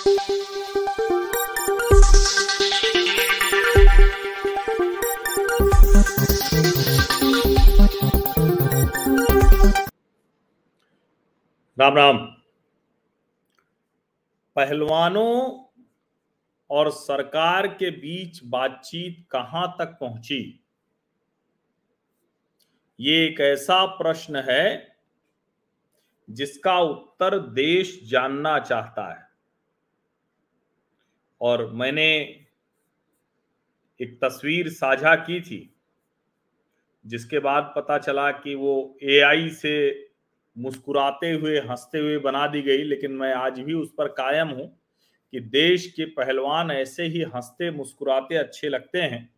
राम राम। पहलवानों और सरकार के बीच बातचीत कहाँ तक पहुँची? ये एक ऐसा प्रश्न है जिसका उत्तर देश जानना चाहता है। और मैंने एक तस्वीर साझा की थी, जिसके बाद पता चला कि वो एआई से मुस्कुराते हुए, हँसते हुए बना दी गई, लेकिन मैं आज भी उस पर कायम हूँ कि देश के पहलवान ऐसे ही हँसते, मुस्कुराते, अच्छे लगते हैं।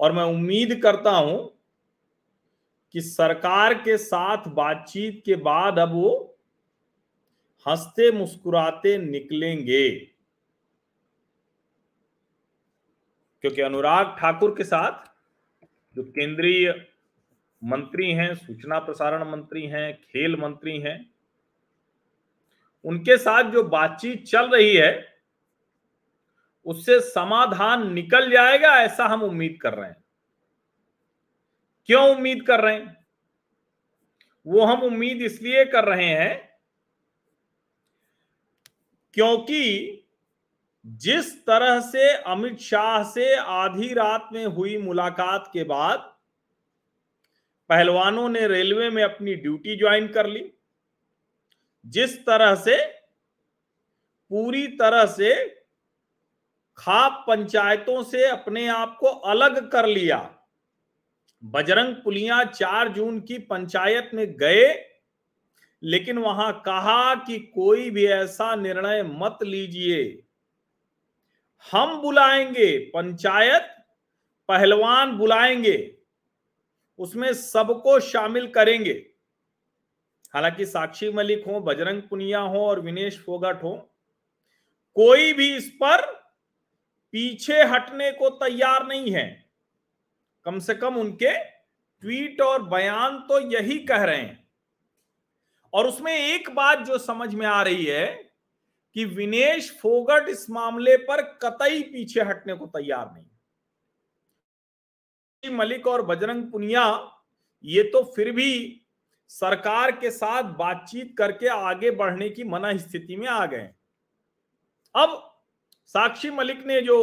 और मैं उम्मीद करता हूँ कि सरकार के साथ बातचीत के बाद अब वो हँसते, मुस्कुराते निकलेंगे। क्योंकि अनुराग ठाकुर के साथ जो केंद्रीय मंत्री हैं, सूचना प्रसारण मंत्री हैं, खेल मंत्री हैं, उनके साथ जो बातचीत चल रही है, उससे समाधान निकल जाएगा ऐसा हम उम्मीद कर रहे हैं। क्यों उम्मीद कर रहे हैं? वो हम उम्मीद इसलिए कर रहे हैं क्योंकि जिस तरह से अमित शाह से आधी रात में हुई मुलाकात के बाद पहलवानों ने रेलवे में अपनी ड्यूटी ज्वाइन कर ली, जिस तरह से पूरी तरह से खाप पंचायतों से अपने आप को अलग कर लिया। बजरंग पुलिया चार जून की पंचायत में गए, लेकिन वहाँ कहा कि कोई भी ऐसा निर्णय मत लीजिए। हम बुलाएँगे, पंचायत पहलवान बुलाएँगे, उसमें सबको शामिल करेंगे। हालाँकि साक्षी मलिक हो, बजरंग पुनिया हो और विनेश फोगट हो, कोई भी इस पर पीछे हटने को तैयार नहीं है। कम से कम उनके ट्वीट और बयान तो यही कह रहे हैं। और उसमें एक बात जो समझ में आ रही है कि विनेश फोगट इस मामले पर कतई पीछे हटने को तैयार नहीं। मलिक और बजरंग पुनिया, ये तो फिर भी सरकार के साथ बातचीत करके आगे बढ़ने की मना स्थिति में आ गए अब साक्षी मलिक ने जो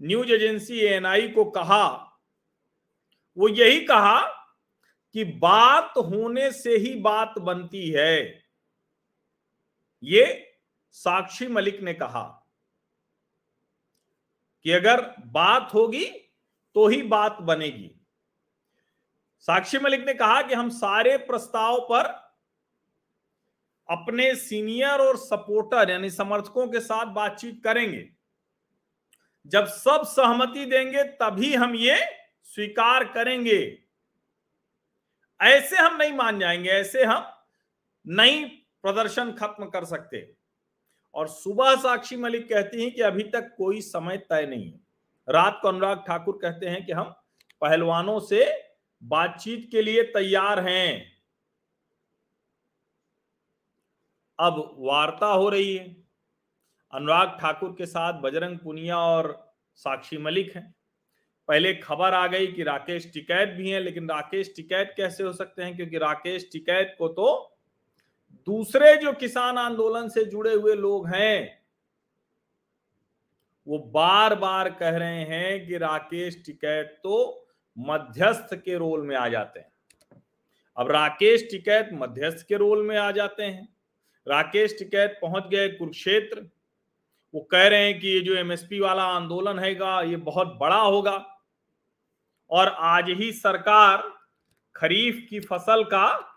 न्यूज़ एजेंसी एएनआई को कहा, वो यही कहा कि बात होने से ही बात बनती है। ये साक्षी मलिक ने कहा कि अगर बात होगी तो ही बात बनेगी। साक्षी मलिक ने कहा कि हम सारे प्रस्ताव पर अपने सीनियर और सपोर्टर यानी समर्थकों के साथ बातचीत करेंगे। जब सब सहमति देंगे, तभी हम ये स्वीकार करेंगे। ऐसे हम नहीं मान जाएँगे, ऐसे हम नहीं प्रदर्शन खत्म कर सकते। और सुबह साक्षी मलिक कहती हैं कि अभी तक कोई समय तय नहीं है। रात को अनुराग ठाकुर कहते हैं कि हम पहलवानों से बातचीत के लिए तैयार हैं। अब वार्ता हो रही है। अनुराग ठाकुर के साथ बजरंग पुनिया और साक्षी मलिक हैं। पहले खबर आ गई कि राकेश टिकैत भी हैं, लेकिन राकेश टिकैत कैसे हो सकते हैं? क्योंकि राकेश टिकैत को तो दूसरे जो किसान आंदोलन से जुड़े हुए लोग हैं, वो बार बार कह रहे हैं कि राकेश टिकैत तो मध्यस्थ के रोल में आ जाते हैं। अब राकेश टिकैत मध्यस्थ के रोल में आ जाते हैं। राकेश टिकैत पहुँच गए कुरुक्षेत्र। वो कह रहे हैं कि ये जो एमएसपी वाला आंदोलन हैगा, ये बहुत बड़ा होगा। और आज ही सरकार खरीफ की फ़सल का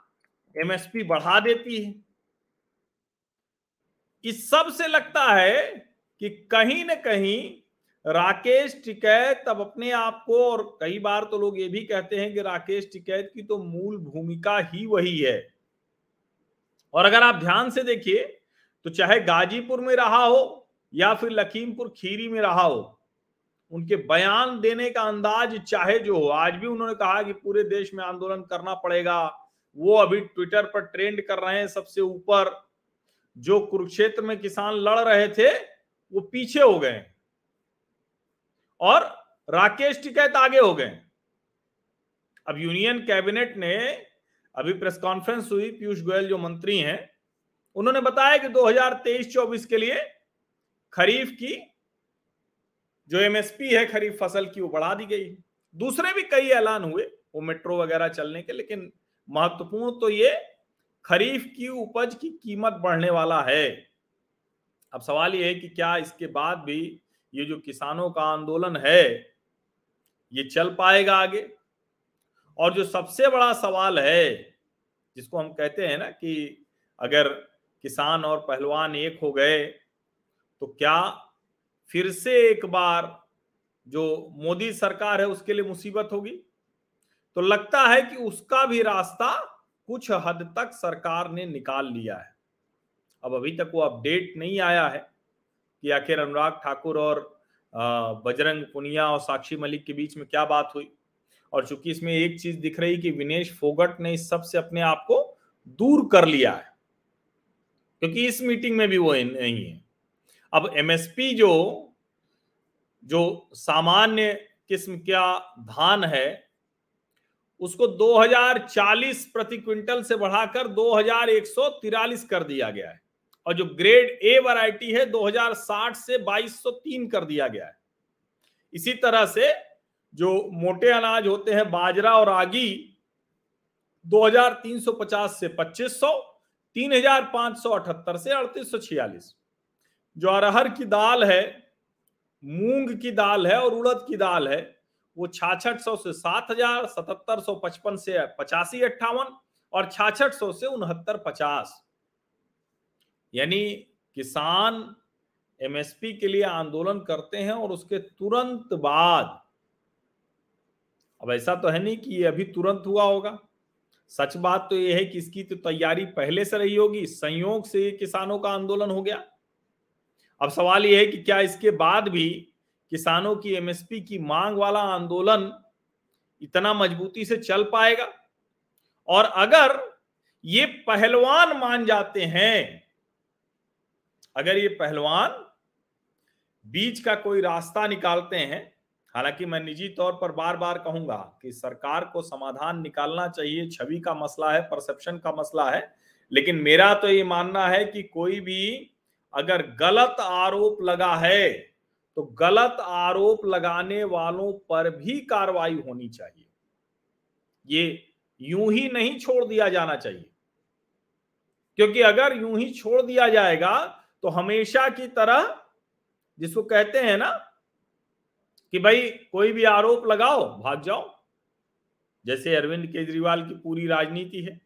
एमएसपी बढ़ा देती है। इस सबसे लगता है कि कहीं न कहीं राकेश टिकैत अब अपने आप को, और कई बार तो लोग ये भी कहते हैं कि राकेश टिकैत की तो मूल भूमिका ही वही है। और अगर आप ध्यान से देखिए तो चाहे गाजीपुर में रहा हो या फिर लखीमपुर खीरी में रहा हो, उनके बयान देने का अंदाज चाहे जो हो, आज भी उन्होंने कहा कि पूरे देश में आंदोलन करना पड़ेगा। वो अभी ट्विटर पर ट्रेंड कर रहे हैं सबसे ऊपर। जो कुरुक्षेत्र में किसान लड़ रहे थे, वो पीछे हो गए। और राकेश टिकैत आगे हो गए। अब यूनियन कैबिनेट ने, अभी प्रेस कॉन्फ्रेंस हुई, पीयूष गोयल जो मंत्री हैं, उन्होंने बताया कि 2023-24 के लिए खरीफ की, जो एमएसपी है, खरीफ फ़सल की वो बढ़ा दी गई। दूसरे भी कई ऐलान हुए, वो मेट्रो वगैरह चलने के, लेकिन महत्वपूर्ण तो ये, खरीफ की उपज की कीमत बढ़ने वाला है। अब सवाल ये है कि क्या इसके बाद भी ये जो किसानों का आंदोलन है, ये चल पाएगा आगे? और जो सबसे बड़ा सवाल है, जिसको हम कहते हैं ना कि अगर किसान और पहलवान एक हो गए तो क्या फिर से एक बार जो मोदी सरकार है, उसके लिए मुसीबत होगी? तो लगता है कि उसका भी रास्ता कुछ हद तक सरकार ने निकाल लिया है। अब अभी तक वो अपडेट नहीं आया है कि आखिर अनुराग ठाकुर और बजरंग पुनिया और साक्षी मलिक के बीच में क्या बात हुई? और चूँकि इसमें एक चीज़ दिख रही कि विनेश फोगट ने इस सबसे अपने आप को दूर कर लिया है, क्योंकि इस मीटिंग में भी वो नहीं है। अब एमएसपी जो जो सामान्य किस्म का धान है उसको 2040 प्रति क्विंटल से बढ़ाकर 2143 कर दिया गया है। और जो ग्रेड ए वैरायटी है 2060 से 2203 कर दिया गया है। इसी तरह से जो मोटे अनाज होते हैं, बाजरा और आगी 2350 से 2500 3578 से 3846 जो अरहर की दाल है, मूंग की दाल है और उड़द की दाल है वो छाछठ सौ से सात हज़ार सतहत्तर सौ पचपन से पचासी अट्ठावन और छाछठ सौ से उनहत्तर पचास। यानी किसान एमएसपी के लिए आंदोलन करते हैं और उसके तुरंत बाद, अब ऐसा तो है नहीं कि ये अभी तुरंत हुआ होगा। सच बात तो ये है कि इसकी तो तैयारी पहले से रही होगी, संयोग से किसानों का आंदोलन हो गया। अब सवाल यह है कि क्या इसके बाद भी किसानों की एमएसपी की मांग वाला आंदोलन इतना मजबूती से चल पाएगा? और अगर ये पहलवान मान जाते हैं, अगर ये पहलवान बीच का कोई रास्ता निकालते हैं, हालाँकि मैं निजी तौर पर बार बार कहूँगा कि सरकार को समाधान निकालना चाहिए, छवि का मसला है, परसेप्शन का मसला है, लेकिन मेरा तो ये मानना है कि कोई भी अगर गलत आरोप लगा है तो गलत आरोप लगाने वालों पर भी कार्रवाई होनी चाहिए। ये यूँ ही नहीं छोड़ दिया जाना चाहिए। क्योंकि अगर यूँ ही छोड़ दिया जाएगा तो हमेशा की तरह जिसको कहते हैं ना कि भाई कोई भी आरोप लगाओ, भाग जाओ। जैसे अरविंद केजरीवाल की पूरी राजनीति है।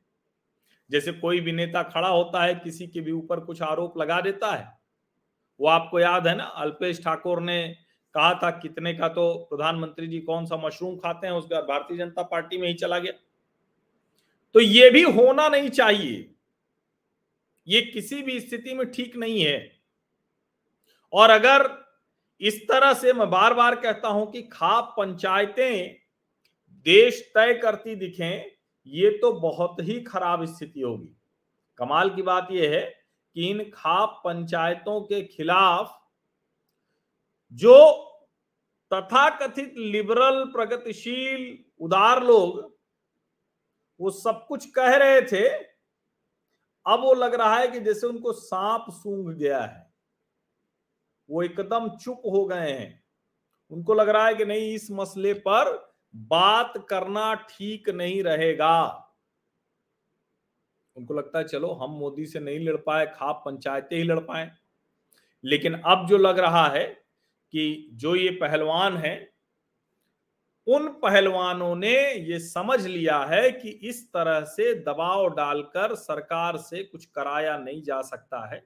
जैसे कोई भी नेता खड़ा होता है, किसी के भी ऊपर कुछ आरोप लगा देता है। वो आपको याद है ना? अल्पेश ठाकुर ने कहा था, कितने का तो प्रधानमंत्री जी कौन सा मशरूम खाते हैं, उसके भारतीय जनता पार्टी में ही चला गया। तो ये भी होना नहीं चाहिए। ये किसी भी स्थिति में ठीक नहीं है। और अगर इस तरह से मैं बार बार कहता हूँ कि खाप पंचायतें देश तय करती दिखें, ये तो बहुत ही खराब स्थिति होगी। कमाल की बात यह है कि इन खाप पंचायतों के खिलाफ जो तथाकथित लिबरल प्रगतिशील, उदार लोग, वो सब कुछ कह रहे थे, अब वो लग रहा है कि जैसे उनको सांप सूंघ गया है, वो एकदम चुप हो गए हैं। उनको लग रहा है कि नहीं, इस मसले पर बात करना ठीक नहीं रहेगा। उनको लगता है, चलो, हम मोदी से नहीं लड़ पाए, खाप पंचायतें ही लड़ पाए। लेकिन अब जो लग रहा है कि जो ये पहलवान है, उन पहलवानों ने ये समझ लिया है कि इस तरह से दबाव डालकर सरकार से कुछ कराया नहीं जा सकता है।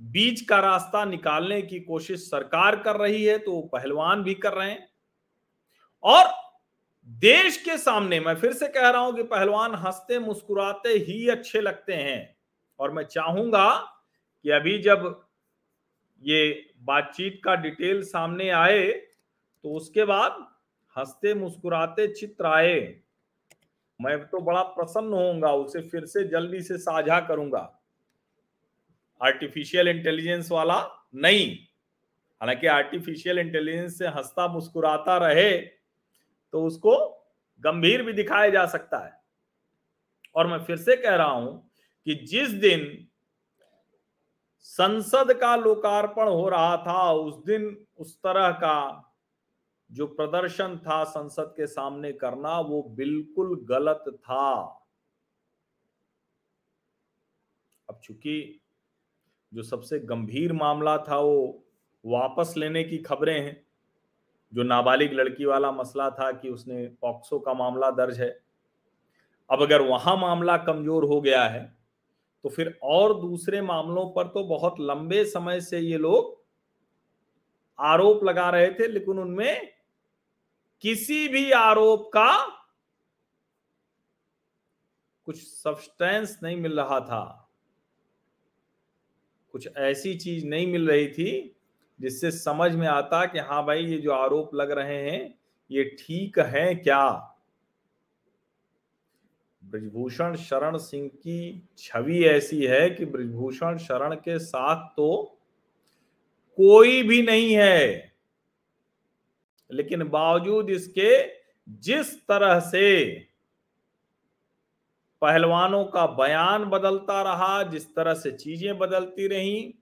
बीच का रास्ता निकालने की कोशिश सरकार कर रही है तो पहलवान भी कर रहे हैं। और देश के सामने मैं फिर से कह रहा हूँ कि पहलवान हँसते मुस्कुराते ही अच्छे लगते हैं। और मैं चाहूँगा कि अभी जब ये बातचीत का डिटेल सामने आए तो उसके बाद हँसते मुस्कुराते चित्र आए। मैं तो बड़ा प्रसन्न होऊँगा, उसे फिर से जल्दी से साझा करूँगा। आर्टिफिशियल इंटेलिजेंस वाला नहीं। हालाँकि आर्टिफिशियल इंटेलिजेंस से हंसता मुस्कुराता रहे तो उसको गंभीर भी दिखाया जा सकता है। और मैं फिर से कह रहा हूँ कि जिस दिन संसद का लोकार्पण हो रहा था, उस दिन उस तरह का जो प्रदर्शन था संसद के सामने करना, वो बिल्कुल गलत था। अब चूँकि जो सबसे गंभीर मामला था, वो वापस लेने की खबरें हैं जो नाबालिग लड़की वाला मसला था कि उसने पॉक्सो का मामला दर्ज है। अब अगर वहाँ मामला कमज़ोर हो गया है तो फिर और दूसरे मामलों पर तो बहुत लंबे समय से ये लोग आरोप लगा रहे थे, लेकिन उनमें किसी भी आरोप का कुछ सब्सटेंस नहीं मिल रहा था। कुछ ऐसी चीज़ नहीं मिल रही थी जिससे समझ में आता कि हाँ भाई, ये जो आरोप लग रहे हैं, ये ठीक है क्या? ब्रजभूषण शरण सिंह की छवि ऐसी है कि ब्रजभूषण शरण के साथ तो कोई भी नहीं है। लेकिन बावजूद इसके जिस तरह से पहलवानों का बयान बदलता रहा, जिस तरह से चीज़ें बदलती रही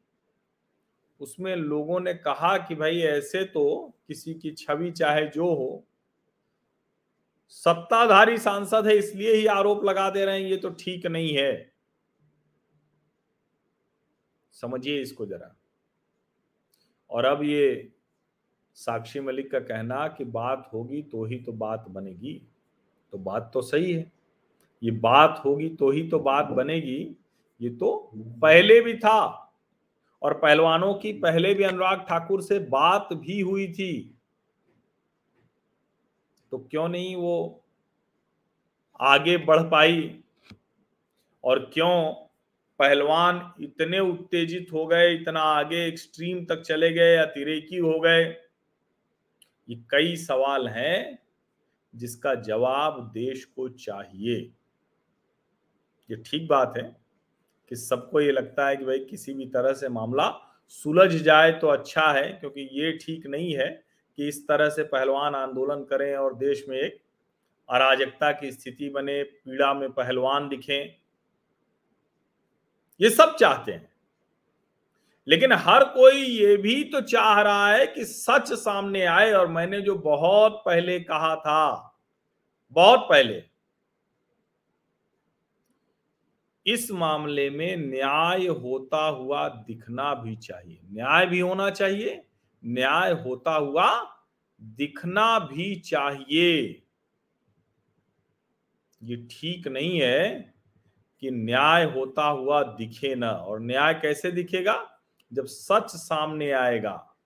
उसमें लोगों ने कहा कि भाई ऐसे तो किसी की छवि चाहे जो हो, सत्ताधारी सांसद है, इसलिए ही आरोप लगा दे रहे हैं, ये तो ठीक नहीं है। समझिए इसको जरा। और अब ये साक्षी मलिक का कहना कि बात होगी तो ही तो बात बनेगी तो बात तो सही है। ये बात होगी तो ही तो बात बनेगी, ये तो पहले भी था। और पहलवानों की पहले भी अनुराग ठाकुर से बात भी हुई थी। तो क्यों नहीं वो आगे बढ़ पाई? और क्यों पहलवान इतने उत्तेजित हो गए, इतना आगे एक्सट्रीम तक चले गए, अतिरेकी हो गए? ये कई सवाल हैं जिसका जवाब देश को चाहिए। ये ठीक बात है। कि सबको ये लगता है कि भाई किसी भी तरह से मामला सुलझ जाए तो अच्छा है, क्योंकि ये ठीक नहीं है कि इस तरह से पहलवान आंदोलन करें और देश में एक अराजकता की स्थिति बने, पीड़ा में पहलवान दिखें। ये सब चाहते हैं। लेकिन हर कोई ये भी तो चाह रहा है कि सच सामने आए, और मैंने जो बहुत पहले कहा था, बहुत पहले इस मामले में न्याय होता हुआ दिखना भी चाहिए। न्याय भी होना चाहिए, न्याय होता हुआ दिखना भी चाहिए। ये ठीक नहीं है कि न्याय होता हुआ दिखे ना, और न्याय कैसे दिखेगा? जब सच सामने आएगा,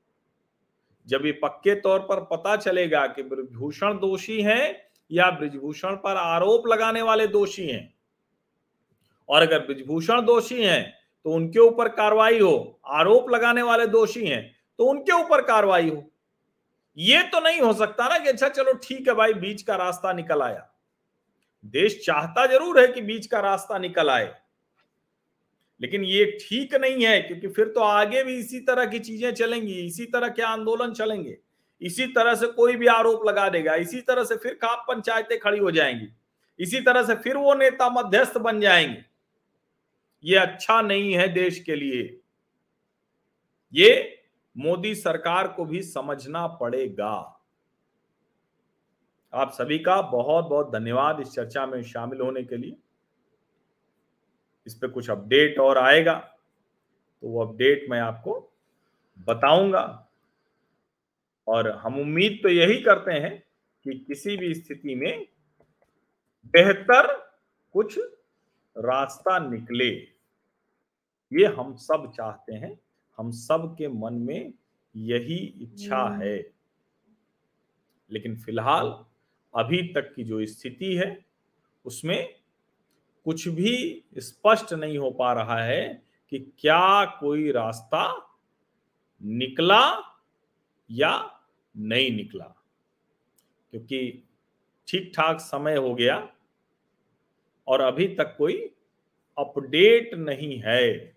जब ये पक्के तौर पर पता चलेगा कि ब्रजभूषण दोषी हैं या ब्रजभूषण पर आरोप लगाने वाले दोषी हैं और अगर ब्रजभूषण दोषी हैं तो उनके ऊपर कार्रवाई हो, आरोप लगाने वाले दोषी हैं तो उनके ऊपर कार्रवाई हो। ये तो नहीं हो सकता ना कि अच्छा चलो ठीक है भाई, बीच का रास्ता निकल आया। देश चाहता ज़रूर है कि बीच का रास्ता निकल आए। लेकिन ये ठीक नहीं है, क्योंकि फिर तो आगे भी इसी तरह की चीज़ें चलेंगी, इसी तरह के आंदोलन चलेंगे। इसी तरह से कोई भी आरोप लगा देगा, इसी तरह से फिर खाप पंचायतें खड़ी हो जाएँगी। इसी तरह से फिर वो नेता मध्यस्थ बन जाएँगे। ये अच्छा नहीं है देश के लिए। ये मोदी सरकार को भी समझना पड़ेगा। आप सभी का बहुत बहुत धन्यवाद इस चर्चा में शामिल होने के लिए। इस पे कुछ अपडेट और आएगा तो वो अपडेट मैं आपको बताऊँगा। और हम उम्मीद तो यही करते हैं कि किसी भी स्थिति में बेहतर कुछ रास्ता निकले। ये हम सब चाहते हैं हम सब के मन में यही इच्छा हम्म। है। लेकिन फ़िलहाल अभी तक की जो स्थिति है उसमें कुछ भी स्पष्ट नहीं हो पा रहा है कि क्या कोई रास्ता निकला या नहीं निकला। क्योंकि ठीक ठाक समय हो गया और अभी तक कोई अपडेट नहीं है।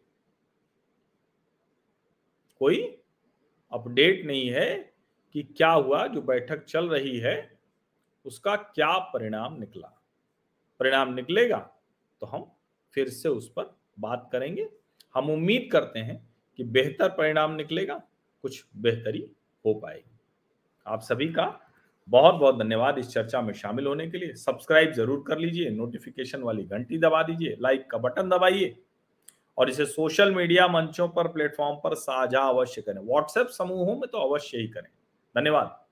कोई अपडेट नहीं है कि क्या हुआ, जो बैठक चल रही है, उसका क्या परिणाम निकला। परिणाम निकलेगा तो हम फिर से उस पर बात करेंगे। हम उम्मीद करते हैं कि बेहतर परिणाम निकलेगा, कुछ बेहतरी हो पाएगी। आप सभी का बहुत बहुत धन्यवाद इस चर्चा में शामिल होने के लिए। सब्सक्राइब ज़रूर कर लीजिए, नोटिफिकेशन वाली घंटी दबा दीजिए, लाइक का बटन दबाइए। और इसे सोशल मीडिया मंचों पर प्लेटफॉर्म पर साझा अवश्य करें। व्हाट्सएप समूहों में तो अवश्य ही करें। धन्यवाद।